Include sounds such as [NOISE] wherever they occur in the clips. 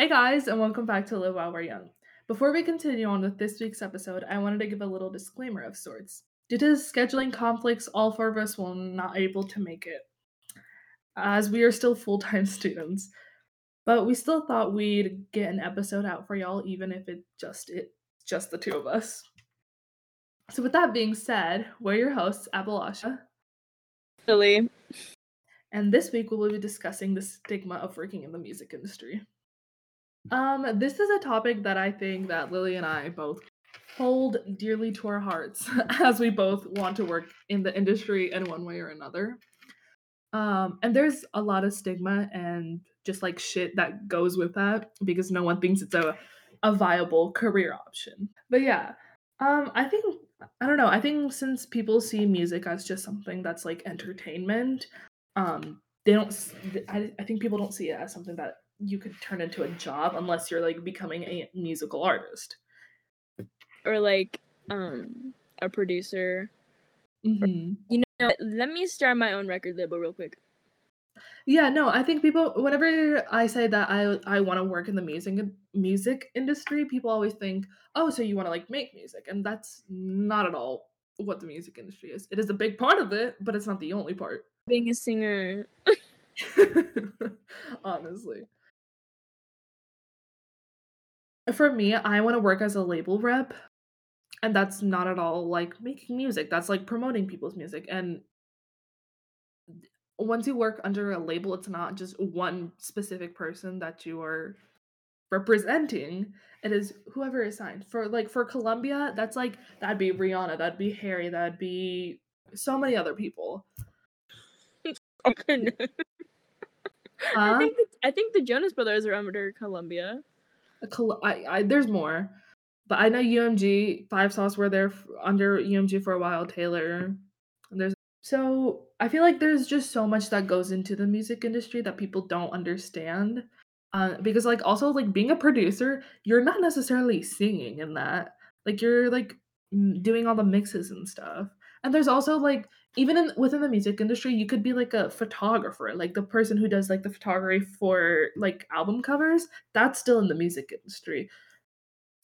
Hey guys, and welcome back to Live While We're Young. Before we continue on with this week's episode, I wanted to give a little disclaimer of sorts. Due to scheduling conflicts, all four of us will not able to make it, as we are still full-time [LAUGHS] students. But we still thought we'd get an episode out for y'all, even if it just it just the two of us. So with that being said, we're your hosts, Abhilasha, Lilli. and this week we will be discussing the stigma of working in the music industry. Um, this is a topic that I think that Lilli and I both hold dearly to our hearts [LAUGHS] as we both want to work in the industry in one way or another. Um, and there's a lot of stigma and just like shit that goes with that because no one thinks it's a a viable career option. But yeah, um, I think I don't know. I think since people see music as just something that's like entertainment, um, they don't. I, I think people don't see it as something that you could turn into a job unless you're like becoming a musical artist. Or like um a producer. Mhm. You know, let me start my own record label real quick. Yeah, no, I think people whenever I say that I I want to work in the music music industry, people always think, "Oh, so you want to like make music." And that's not at all what the music industry is. It is a big part of it, but it's not the only part. Being a singer. [LAUGHS] Honestly. For me, I want to work as a label rep, and that's not at all like making music. That's like promoting people's music. And once you work under a label, it's not just one specific person that you are representing. It is whoever is signed. For like for Columbia, that's like that'd be Rihanna, that'd be Harry, that'd be so many other people. [LAUGHS] Oh, goodness. [LAUGHS] I think the, I think the Jonas Brothers are under Columbia. A Col- I, I there's more, but I know UMG Five Sauce were there f- under UMG for a while. Taylor, there's so I feel like there's just so much that goes into the music industry that people don't understand. Uh, because like also like being a producer, you're not necessarily singing in that. Like you're like doing all the mixes and stuff. And there's also like even in within the music industry, you could be like a photographer, like the person who does like the photography for like album covers that's still in the music industry.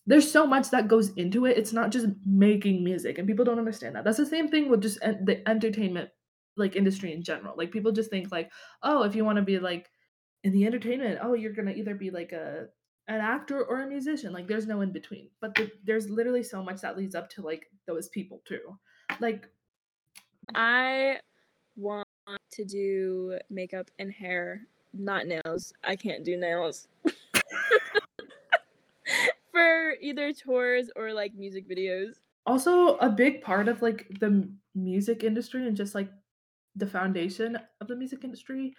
There's so much that goes into it. It's not just making music, and people don't understand that. That's the same thing with just en- the entertainment like industry in general. Like people just think like, oh, if you want to be like in the entertainment, oh, you're gonna either be like a an actor or a musician. Like there's no in between. But the, there's literally so much that leads up to like those people too. Like I want to do makeup and hair, not nails. I can't do nails. [LAUGHS] For either tours or like music videos. also a big part of like the music industry and just like the foundation of the music industry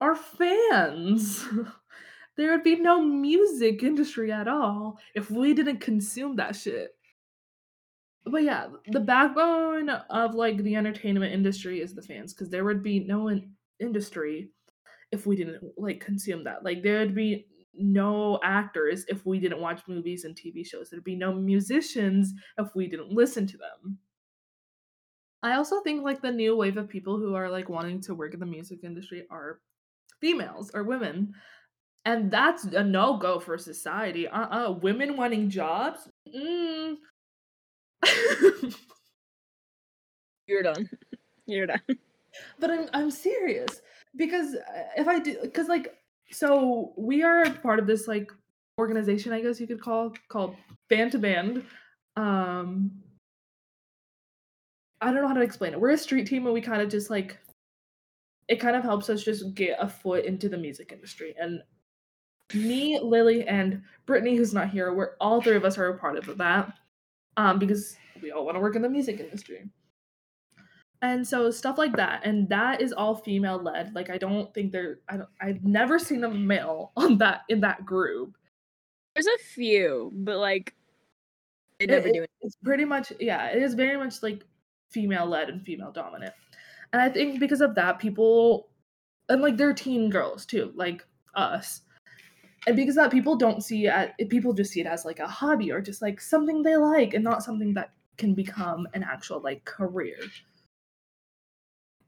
are fans. [LAUGHS] there would be no music industry at all if we didn't consume that shit. But yeah, the backbone of like the entertainment industry is the fans because there would be no in- industry if we didn't like consume that. Like there would be no actors if we didn't watch movies and TV shows. There'd be no musicians if we didn't listen to them. I also think like the new wave of people who are like wanting to work in the music industry are females or women. And that's a no go for society. Uh uh Women wanting jobs? Mm. [LAUGHS] You're done. You're done. but I'm I'm serious because uh, if I do because like so we are part of this like organization I guess you could call called Band to Band. Um I don't know how to explain it. We're a street team and we kind of just like it kind of helps us just get a foot into the music industry and me, Lilli, and Brittany, who's not here, we're all three of us are a part of that. Um, because we all want to work in the music industry. And so stuff like that, and that is all female led. Like I don't think there, I don't, I've never seen a male [LAUGHS] on that in that group. There's a few, but like they never it- do it. It's pretty much yeah, it is very much like female led and female dominant. And I think because of that, people and like they're teen girls too, like us. And because that people don't see it people just see it as like a hobby or just like something they like and not something that can become an actual like career.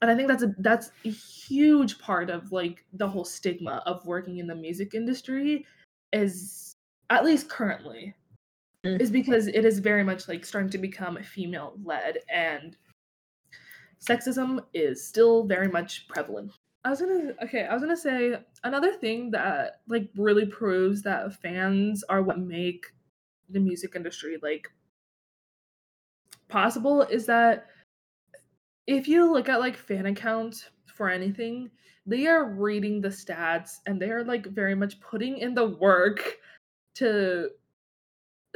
And I think that's a that's a huge part of like the whole stigma of working in the music industry is at least currently Mm. is because it is very much like starting to become female led and sexism is still very much prevalent. I was gonna okay, I was gonna say another thing that like really proves that fans are what make the music industry like possible is that if you look at like fan accounts for anything, they are reading the stats and they are like very much putting in the work to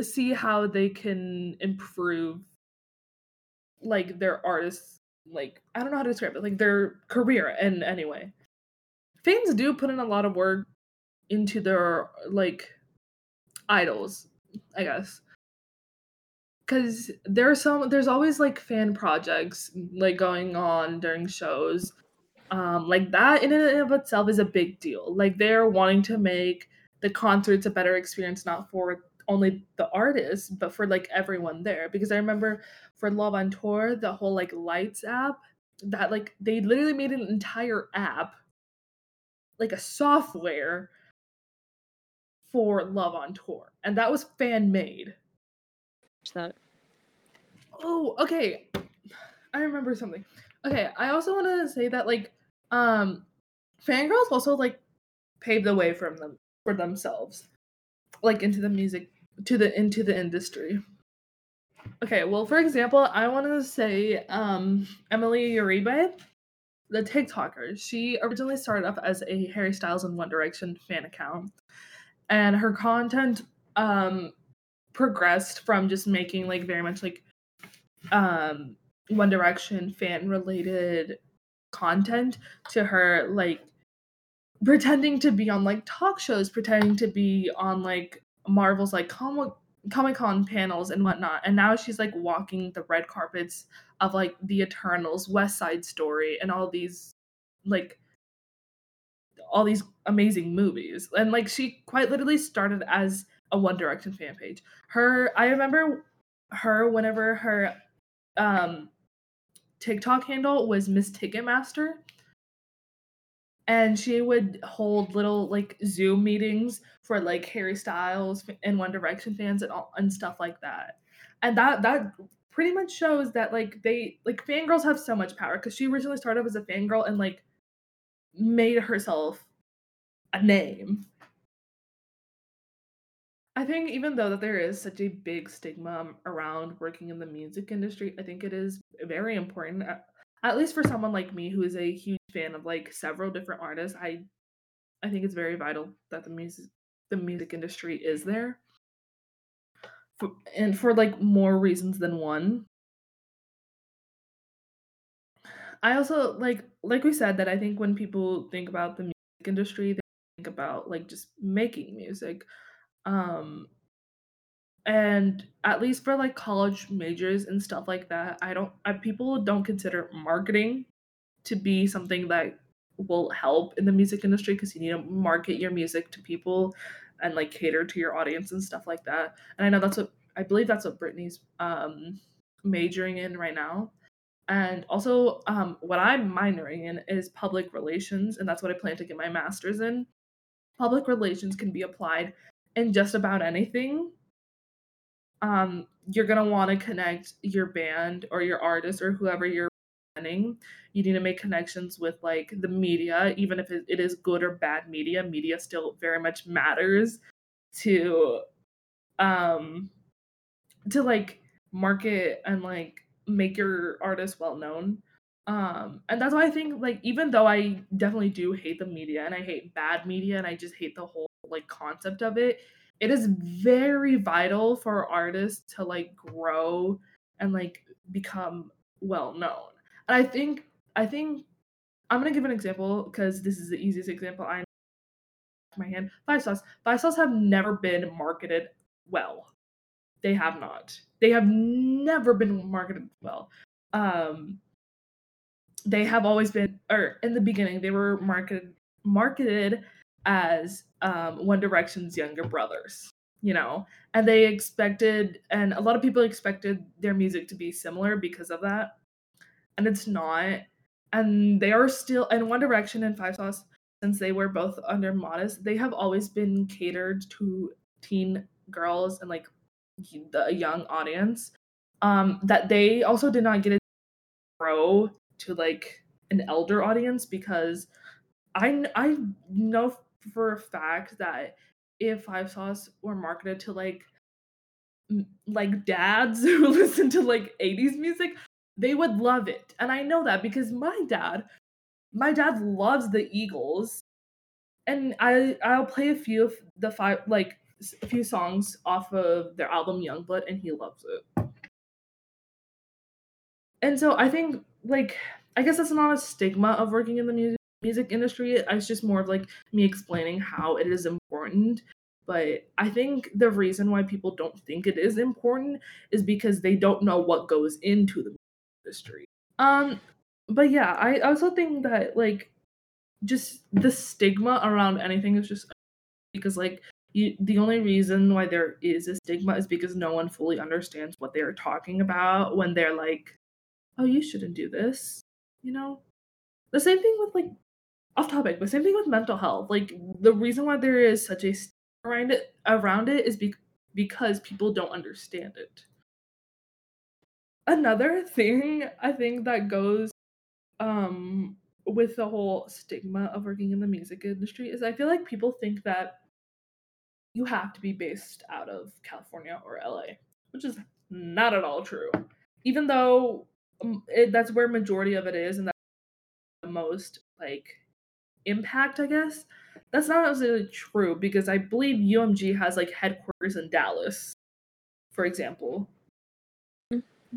see how they can improve like their artists like I don't know how to describe it, like their career and anyway. Fans do put in a lot of work into their like idols, I guess. Cause there's some there's always like fan projects like going on during shows. Um like that in and of itself is a big deal. Like they're wanting to make the concerts a better experience not for only the artists but for like everyone there because I remember for Love on Tour the whole like lights app that like they literally made an entire app like a software for Love on Tour and that was fan made. Watch that. Oh, okay. I remember something. Okay, I also want to say that like um fangirls also like paved the way from them for themselves like into the music to the into the industry. Okay, well for example, I want to say um Emily Uribe, the TikToker. She originally started off as a Harry Styles and One Direction fan account. And her content um progressed from just making like very much like um One Direction fan related content to her like pretending to be on like talk shows, pretending to be on like Marvel's like comic Comic Con panels and whatnot. And now she's like walking the red carpets of like the Eternals, West Side Story, and all these like all these amazing movies. And like she quite literally started as a One Direction fan page. Her I remember her whenever her um TikTok handle was Miss Ticketmaster. And she would hold little like Zoom meetings for like Harry Styles and One Direction fans and all and stuff like that. And that that pretty much shows that like they like fangirls have so much power because she originally started as a fangirl and like made herself a name. I think even though that there is such a big stigma around working in the music industry, I think it is very important at, least for someone like me who is a huge fan of like several different artists. I I think it's very vital that the music the music industry is there. For, and for like more reasons than one. I also like like we said that I think when people think about the music industry, they think about like just making music. Um and at least for like college majors and stuff like that, I don't I, people don't consider marketing to be something that will help in the music industry because you need to market your music to people and like cater to your audience and stuff like that. And I know that's what I believe that's what Brittany's um majoring in right now. And also um what I'm minoring in is public relations and that's what I plan to get my masters in. Public relations can be applied in just about anything. Um you're to want to connect your band or your artist or whoever you're. You need to make connections with like the media even if it, is good or bad media. Media still very much matters to um to like market and like make your artist well known um and that's why i think like even though i definitely do hate the media and i hate bad media and i just hate the whole like concept of it it is very vital for artists to like grow and like become well known and i think i think i'm gonna give an example because this is the easiest example i know my hand. Five Sauce five sauce have never been marketed well. They have not. They have never been marketed well. Um they have always been or in the beginning they were marketed marketed as um one direction's younger brothers you know? And they expected and a lot of people expected their music to be similar because of that and it's not and they are still in one direction and five sauce since they were both under modest they have always been catered to teen girls and like the young audience um that they also did not get to grow to like an elder audience because i i know for a fact that if five sauce were marketed to like like dads [LAUGHS] who listen to like 80s music they would love it and i know that because my dad my dad loves the eagles and i i'll play a few of the five like a few songs off of their album youngblood and he loves it. And so i think like i guess that's not a stigma of working in the music music industry it's just more of like me explaining how it is important but I think the reason why people don't think it is important is because they don't know what goes into the industry. Um, but yeah, I also think that like just the stigma around anything is just because like you, the only reason why there is a stigma is because no one fully understands what they're talking about when they're like, "Oh, you shouldn't do this," you know. The same thing with like off topic, but same thing with mental health. Like the reason why there is such a around it around it is be- because people don't understand it. Another thing I think that goes um with the whole stigma of working in the music industry is I feel like people think that you have to be based out of California or LA, which is not at all true. Even though um, it, that's where majority of it is and that's the most like impact, I guess. That's not necessarily true because I believe UMG has like headquarters in Dallas, for example.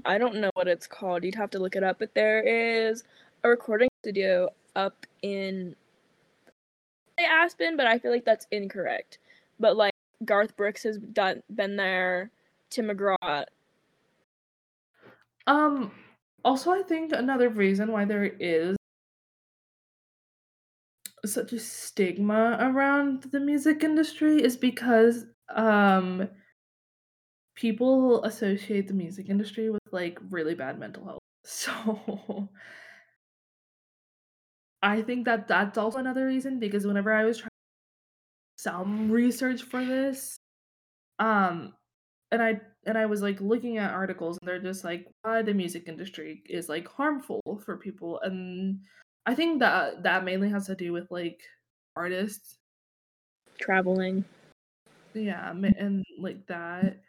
I don't know what it's called. You'd have to look it up. But there is a recording studio up in Aspen, but I feel like that's incorrect. But like Garth Brooks has done been there, Tim McGraw. Um. Also, I think another reason why there is such a stigma around the music industry is because um people associate the music industry with like really bad mental health. [LAUGHS] So I think that that's also another reason because whenever I was trying some research for this um and I and I was like looking at articles and they're just like why the music industry is like harmful for people and I think that that mainly has to do with like artists traveling. Yeah, and like that.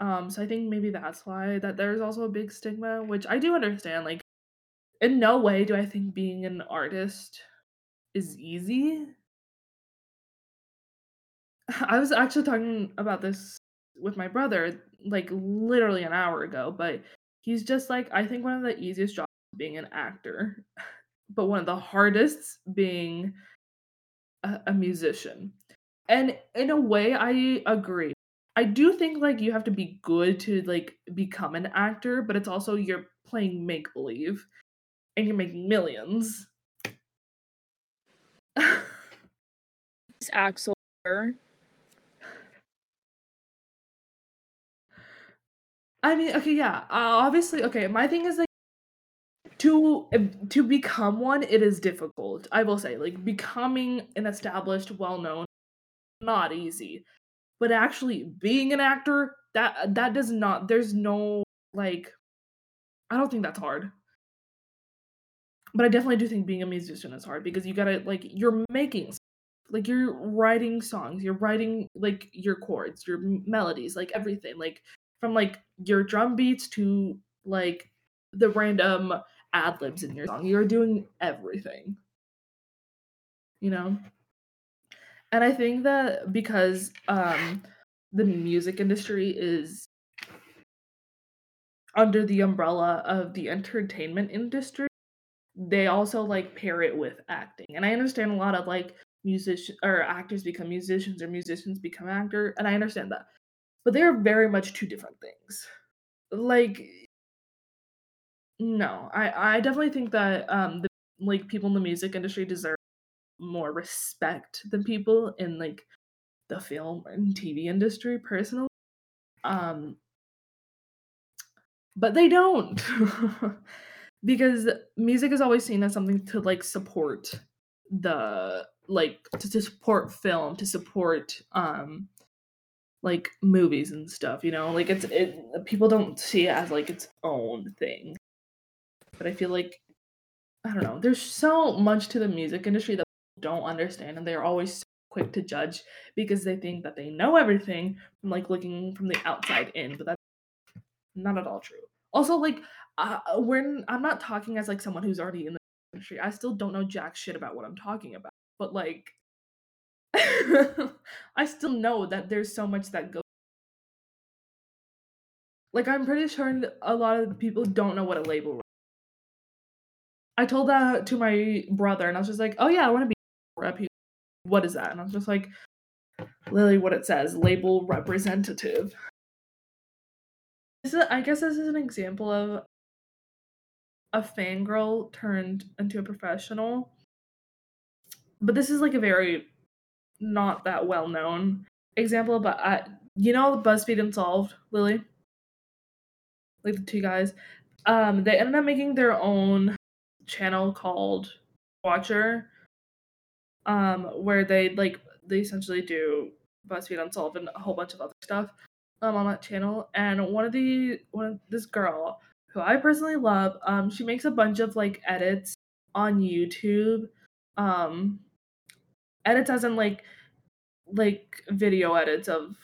Um, so I think maybe that's why that there's also a big stigma, which I do understand. Like, in no way do I think being an artist is easy. [LAUGHS] I was actually talking about this with my brother like literally an hour ago, but he's just like I think one of the easiest jobs being an actor [LAUGHS] but one of the hardest being a, a musician. And in a way, I agree. I do think like you have to be good to like become an actor, but it's also you're playing make believe and you're making millions. Axel. I mean, okay, yeah. Uh, obviously, okay. My thing is like to to become one it is difficult i will say like becoming an established well-known not easy but actually being an actor that that does not there's no like i don't think that's hard but i definitely do think being a musician is hard because you gotta like you're making like you're writing songs you're writing like your chords your melodies like everything like from like your drum beats to like the random ad libs in your song. You're doing everything. You know? And I think that because um the music industry is under the umbrella of the entertainment industry, they also like pair it with acting. And I understand a lot of like musician or actors become musicians or musicians become actor, and I understand that. But they're very much two different things. Like no, I I definitely think that um the like people in the music industry deserve more respect than people in like the film and TV industry personally. Um but they don't. [LAUGHS] because music is always seen as something to like support the like to, to support film, to support um like movies and stuff, you know? Like it's it people don't see it as like its own thing. But I feel like I don't know, there's so much to the music industry that don't understand and they're always so quick to judge because they think that they know everything from like looking from the outside in, but that's not at all true. Also, like uh, when I'm not talking as like someone who's already in the industry, I still don't know jack shit about what I'm talking about. But like [LAUGHS] I still know that there's so much that goes. Like I'm pretty sure a lot of people don't know what a label. I told that to my brother, and I was just like, "Oh yeah, I want to be rep." What is that? And I was just like, "Lilli, what it says, label representative." This is, I guess, this is an example of a fangirl turned into a professional. But this is like a very not that well known example, but I, you know, BuzzFeed Unsolved, Lilli, like the two guys, um, they ended up making their own channel called Watcher, um, where they like they essentially do BuzzFeed Unsolved and a whole bunch of other stuff um on that channel. And one of the one of this girl who I personally love, um, she makes a bunch of like edits on YouTube, um, edits as in like like video edits of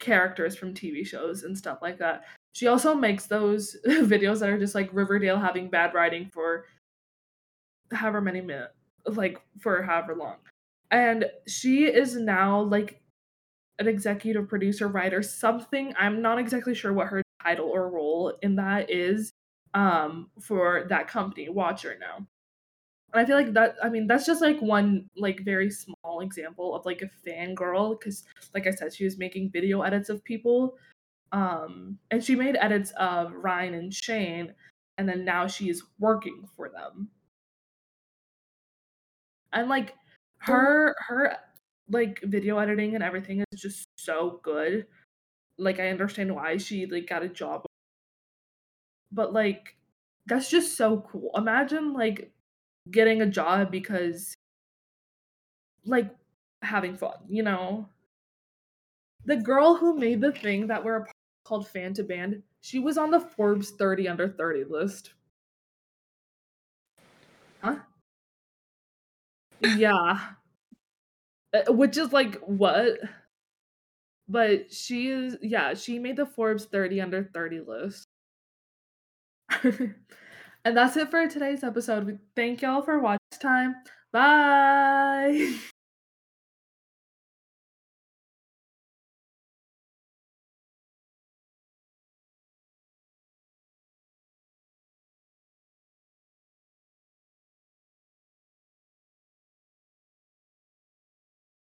characters from TV shows and stuff like that. She also makes those [LAUGHS] videos that are just like Riverdale having bad writing for however many minutes, like for however long. And she is now like an executive producer, writer, something. I'm not exactly sure what her title or role in that is um for that company, Watcher now. And I feel like that I mean that's just like one like very small example of like a fangirl because like I said, she was making video edits of people. Um and she made edits of Ryan and Shane, and then now she is working for them. And like mm-hmm. her her like video editing and everything is just so good. Like I understand why she like got a job. But like that's just so cool. Imagine like getting a job because like having fun, you know. The girl who made the thing that we're called fan to band, she was on the Forbes 30 under 30 list. Huh? Yeah. Uh, which is like what? But she is yeah, she made the Forbes 30 under 30 list. [LAUGHS] And that's it for today's episode. Thank y'all for watching time. Bye. [LAUGHS]